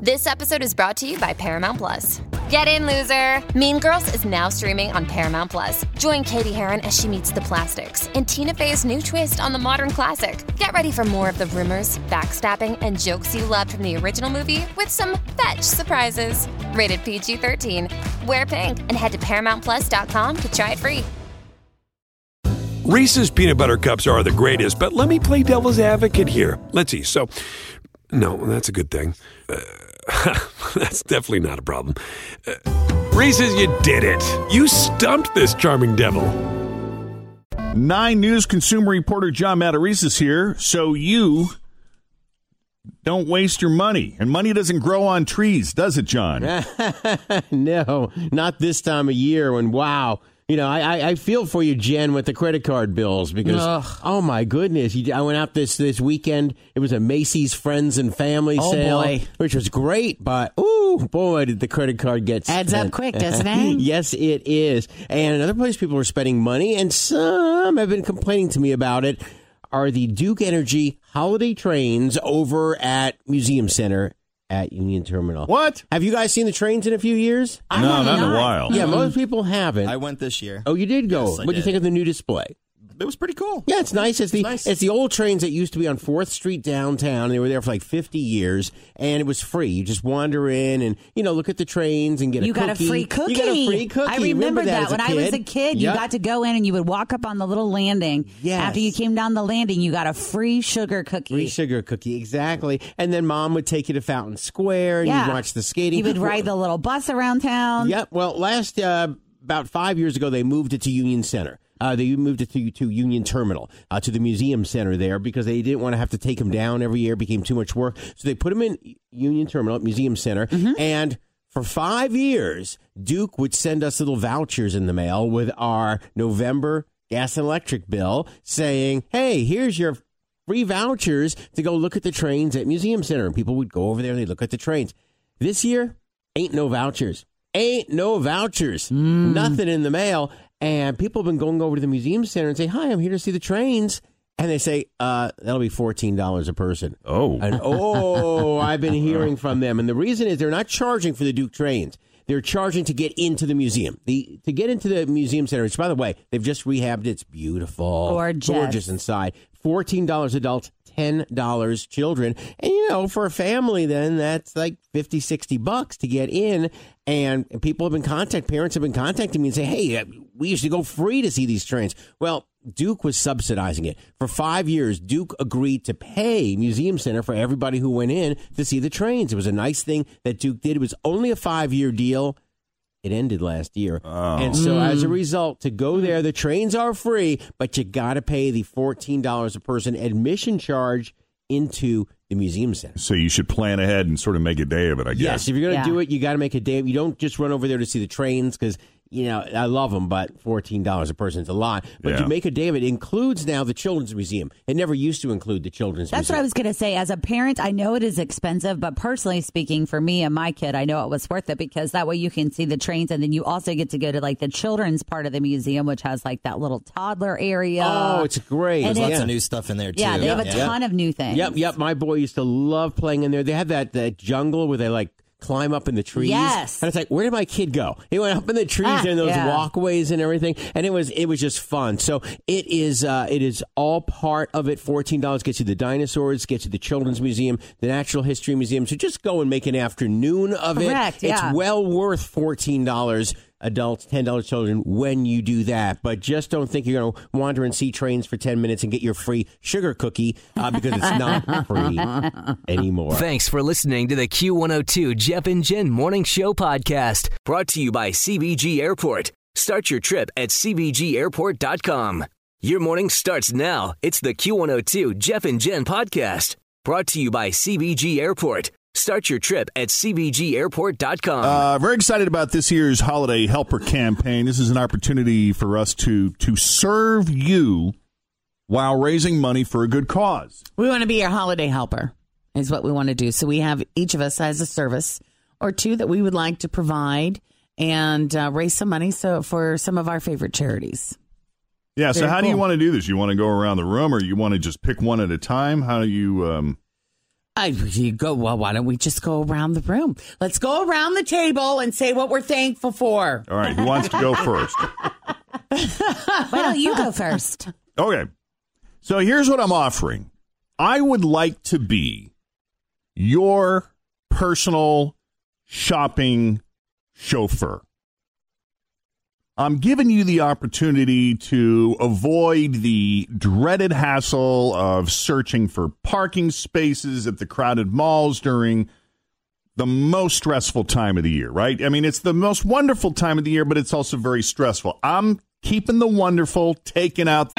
This episode is brought to you by Paramount Plus. Get in, loser! Mean Girls is now streaming on Paramount Plus. Join Cady Heron as she meets the plastics in Tina Fey's new twist on the modern classic. Get ready for more of the rumors, backstabbing, and jokes you loved from the original movie with some fetch surprises. Rated PG 13. Wear pink and head to ParamountPlus.com to try it free. Reese's peanut butter cups are the greatest, but let me play devil's advocate here. Let's see. So, no, that's a good thing. Uh, that's definitely not a problem. Uh, Reese's, you did it. You stumped this charming devil. Nine News consumer reporter John Matarese here. So you don't waste your money. And money doesn't grow on trees, does it, John? no, not this time of year when, wow. You know, I, I feel for you, Jen, with the credit card bills because Ugh. oh my goodness, you, I went out this this weekend. It was a Macy's Friends and Family Oh, sale, boy. which was great. But ooh, boy, did the credit card get Adds up quick, doesn't it? yes, it is. And another place people are spending money, and some have been complaining to me about it. Are the Duke Energy holiday trains over at Museum Center at Union Terminal? What? Have you guys seen the trains in a few years? no, not in a while. Yeah, most people haven't. I went this year. oh, you did go. Yes, I what do you did. think of the new display? It was pretty cool. Yeah, it's nice. It's the nice. it's the old trains that used to be on Fourth Street downtown. They were there for like fifty years, and it was free. You just wander in and you know look at the trains and get You a got a free cookie. You got a free cookie. I remember, that, as when I was a kid. You got to go in and you would walk up on the little landing. Yes. After you came down the landing, you got a free sugar cookie. Free sugar cookie, exactly. And then mom would take you to Fountain Square and yeah. you'd watch the skating. You would ride the little bus around town. Yep. Well, last uh, about five years ago, they moved it to Union Center. Uh, they moved it to, to Union Terminal, uh, to the museum center there, because they didn't want to have to take them down every year. It became too much work. So they put them in Union Terminal, Museum Center. And for five years, Duke would send us little vouchers in the mail with our November gas and electric bill saying, hey, here's your free vouchers to go look at the trains at Museum Center. And people would go over there and they'd look at the trains. This year, ain't no vouchers. Ain't no vouchers. Nothing in the mail. And people have been going over to the museum center and say, Hi, I'm here to see the trains. And they say, uh, that'll be $14 a person. Oh. And oh, I've been hearing from them. And the reason is they're not charging for the Duke trains. They're charging to get into the museum. The to get into the museum center, which by the way, they've just rehabbed. It's beautiful. Gorgeous. Gorgeous inside. Fourteen dollars adults, ten dollars children. And you know, for a family then that's like 50, 60 bucks to get in. And people have been contact parents have been contacting me and say, Hey, uh, we used to go free to see these trains. Well, Duke was subsidizing it. For five years, Duke agreed to pay Museum Center for everybody who went in to see the trains. It was a nice thing that Duke did. It was only a five year deal. It ended last year. And so as a mm. result, to go there, the trains are free, but you got to pay the $14 a person admission charge into the museum center. So you should plan ahead and sort of make a day of it, I guess. Yes, if you're going to Yeah. do it, you got to make a day. You don't just run over there to see the trains because you know I love them, but fourteen dollars a person is a lot. But Yeah. you make a day of it. It includes now the children's museum. It never used to include the children's museum. That's what. I was going to say. As a parent, I know it is expensive, but personally speaking, for me and my kid, I know it was worth it because that way you can see the trains and then you also get to go to like the children's part of the museum, which has like that little toddler area. Oh, it's great. And There's lots it's- of new stuff in there too. yeah, they have a Yeah. ton of new things. Yep, yep. My boy used to love playing in there. They have that that jungle where they like climb up in the trees. Yes. And it's like, where did my kid go? He went up in the trees Ah, and those yeah. walkways and everything. And it was it was just fun. So it is uh it is all part of it. Fourteen dollars gets you the dinosaurs, gets you the children's museum, the natural history museum. So just go and make an afternoon of Correct, it. yeah. It's well worth fourteen dollars adults, ten dollars children when you do that. But just don't think you're going to wander and see trains for ten minutes and get your free sugar cookie uh, because it's not free anymore. Thanks for listening to the Q102 Jeff and Jen Morning Show podcast, brought to you by CVG Airport. Start your trip at CVGAirport.com. Your morning starts now. It's the Q102 Jeff and Jen podcast, brought to you by CVG Airport. Start your trip at CVGAirport.com. Uh, very excited about this year's holiday helper campaign. This is an opportunity for us to to serve you while raising money for a good cause. We want to be your holiday helper, is what we want to do. So we have each of us has a service or two that we would like to provide and uh, raise some money so for some of our favorite charities. Yeah. So Very how do you want to do this? You want to go around the room, or you want to just pick one at a time? How do you? Um, I, you go. Well, why don't we just go around the room? Let's go around the table and say what we're thankful for. All right, who wants to go first? Why don't you go first? Okay. So here's what I'm offering. I would like to be your personal shopping chauffeur. I'm giving you the opportunity to avoid the dreaded hassle of searching for parking spaces at the crowded malls during the most stressful time of the year, right? I mean, it's the most wonderful time of the year, but it's also very stressful. I'm keeping the wonderful, taking out.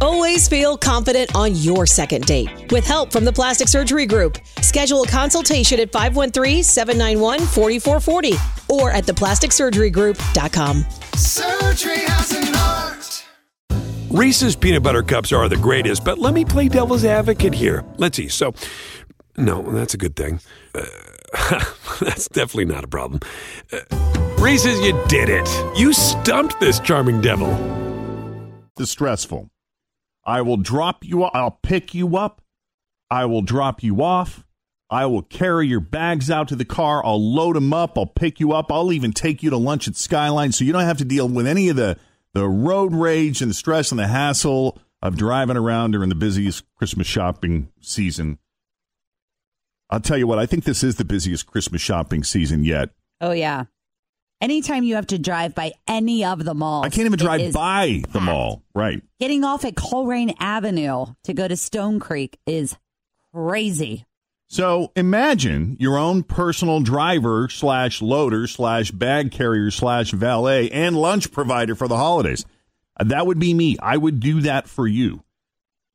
Always feel confident on your second date. With help from the Plastic Surgery Group, schedule a consultation at 513-791-4440 or at theplasticsurgerygroup.com. Surgery has an art. Reese's peanut butter cups are the greatest, but let me play devil's advocate here. Let's see. So, no, that's a good thing. Uh, that's definitely not a problem. Uh, Reese's, you did it. You stumped this charming devil. the stressful. I will drop you. I'll pick you up. I will drop you off. I will carry your bags out to the car. I'll load them up. I'll pick you up. I'll even take you to lunch at Skyline, so you don't have to deal with any of the the road rage and the stress and the hassle of driving around during the busiest Christmas shopping season. I'll tell you what. I think this is the busiest Christmas shopping season yet. Oh yeah. Anytime you have to drive by any of the malls, I can't even drive by the mall. Right. Getting off at Colerain Avenue to go to Stone Creek is crazy. So imagine your own personal driver slash loader slash bag carrier slash valet and lunch provider for the holidays. Uh, That would be me. I would do that for you.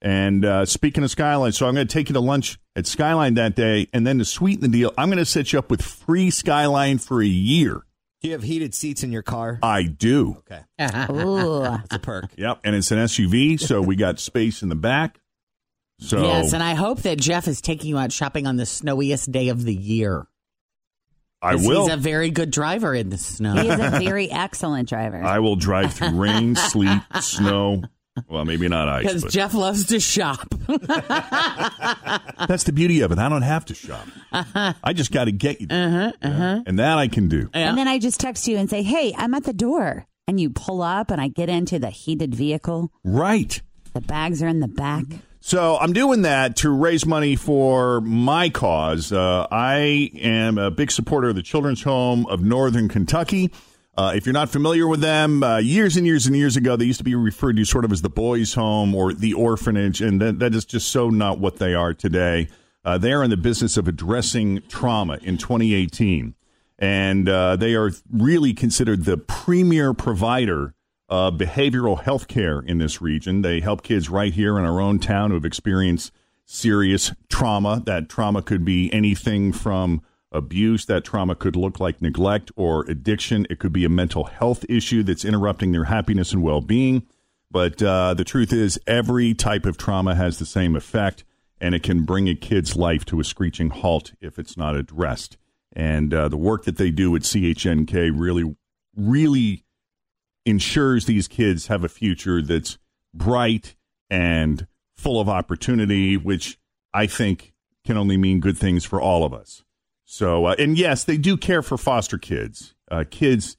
And uh, speaking of Skyline, so I'm going to take you to lunch at Skyline that day, and then to sweeten the deal, I'm going to set you up with free Skyline for a year. Do you have heated seats in your car? I do. Okay. Ooh. That's a perk. Yep, and it's an SUV, so we got space in the back. So Yes, and I hope that Jeff is taking you out shopping on the snowiest day of the year. I 'Cause will. He's a very good driver in the snow. he is a very excellent driver. I will drive through rain, sleet, snow. Well, maybe not ice. Because but- Jeff loves to shop. That's the beauty of it. I don't have to shop. Uh-huh. I just got to get you. there. Uh-huh, yeah. Uh-huh. And that I can do. And then I just text you and say, "Hey, I'm at the door." And you pull up and I get into the heated vehicle. Right. The bags are in the back. So I'm doing that to raise money for my cause. Uh, I am a big supporter of the Children's Home of Northern Kentucky. Uh, if you're not familiar with them, uh, years and years and years ago, they used to be referred to sort of as the boys' home or the orphanage, and that, that is just so not what they are today. Uh, they are in the business of addressing trauma in 2018, and uh, they are really considered the premier provider of behavioral health care in this region. They help kids right here in our own town who have experienced serious trauma. That trauma could be anything from abuse, that trauma could look like neglect or addiction. It could be a mental health issue that's interrupting their happiness and well being. But uh, the truth is, every type of trauma has the same effect, and it can bring a kid's life to a screeching halt if it's not addressed. And uh, the work that they do at CHNK really, really ensures these kids have a future that's bright and full of opportunity, which I think can only mean good things for all of us. So, uh, and yes, they do care for foster kids, uh, kids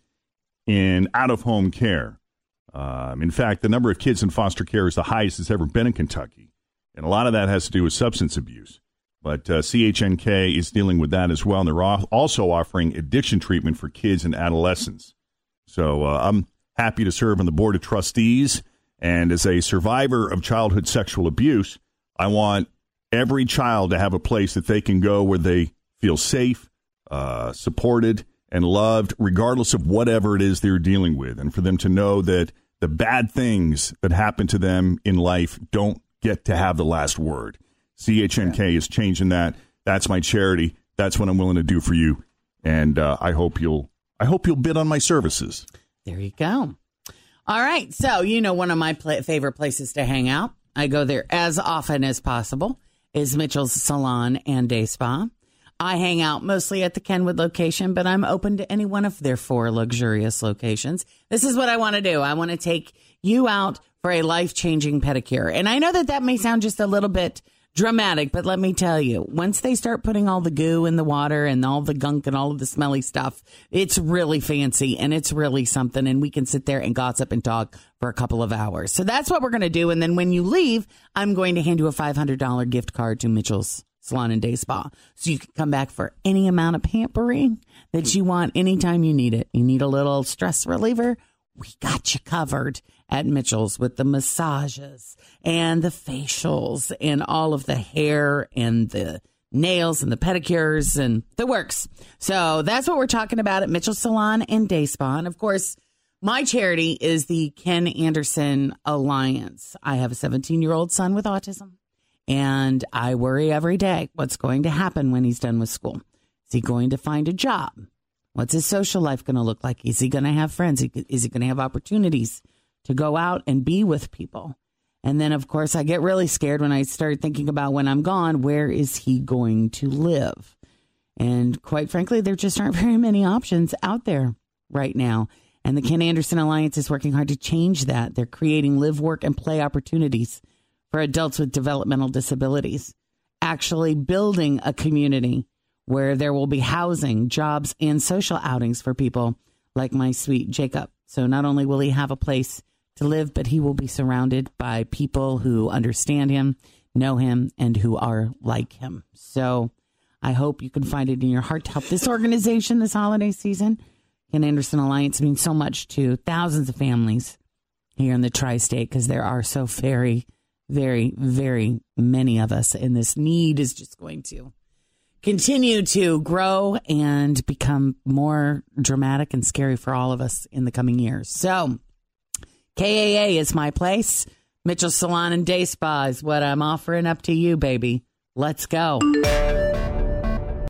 in out of home care. Um, in fact, the number of kids in foster care is the highest it's ever been in Kentucky. And a lot of that has to do with substance abuse. But uh, CHNK is dealing with that as well. And they're al- also offering addiction treatment for kids and adolescents. So uh, I'm happy to serve on the board of trustees. And as a survivor of childhood sexual abuse, I want every child to have a place that they can go where they feel safe, uh, supported, and loved, regardless of whatever it is they're dealing with. And for them to know that the bad things that happen to them in life don't get to have the last word. CHNK is changing that. That's my charity. That's what I'm willing to do for you. And uh, I hope you'll I hope you'll bid on my services. There you go. All right. So, you know, one of my pla favorite places to hang out, I go there as often as possible, is Mitchell's Salon and Day Spa. I hang out mostly at the Kenwood location, but I'm open to any one of their four luxurious locations. This is what I want to do. I want to take you out for a life changing pedicure. And I know that that may sound just a little bit dramatic, but let me tell you, once they start putting all the goo in the water and all the gunk and all of the smelly stuff, it's really fancy and it's really something. And we can sit there and gossip and talk for a couple of hours. So that's what we're going to do. And then when you leave, I'm going to hand you a $500 gift card to Mitchell's Salon and Day Spa. So you can come back for any amount of pampering that you want anytime you need it. You need a little stress reliever? We got you covered at Mitchell's with the massages and the facials and all of the hair and the nails and the pedicures and the works. So that's what we're talking about at Mitchell Salon and Day Spa. And of course, my charity is the Ken Anderson Alliance. I have a 17 year old son with autism. And I worry every day what's going to happen when he's done with school. Is he going to find a job? What's his social life going to look like? Is he going to have friends? Is he going to have opportunities to go out and be with people? And then, of course, I get really scared when I start thinking about when I'm gone, where is he going to live? And quite frankly, there just aren't very many options out there right now. And the Ken Anderson Alliance is working hard to change that. They're creating live, work, and play opportunities for adults with developmental disabilities, actually building a community where there will be housing, jobs, and social outings for people like my sweet Jacob. So not only will he have a place to live, but he will be surrounded by people who understand him, know him, and who are like him. So I hope you can find it in your heart to help this organization this holiday season. Ken Anderson Alliance means so much to thousands of families here in the tri state because there are so very very, very many of us. And this need is just going to continue to grow and become more dramatic and scary for all of us in the coming years. So, KAA is my place. Mitchell Salon and Day Spa is what I'm offering up to you, baby. Let's go.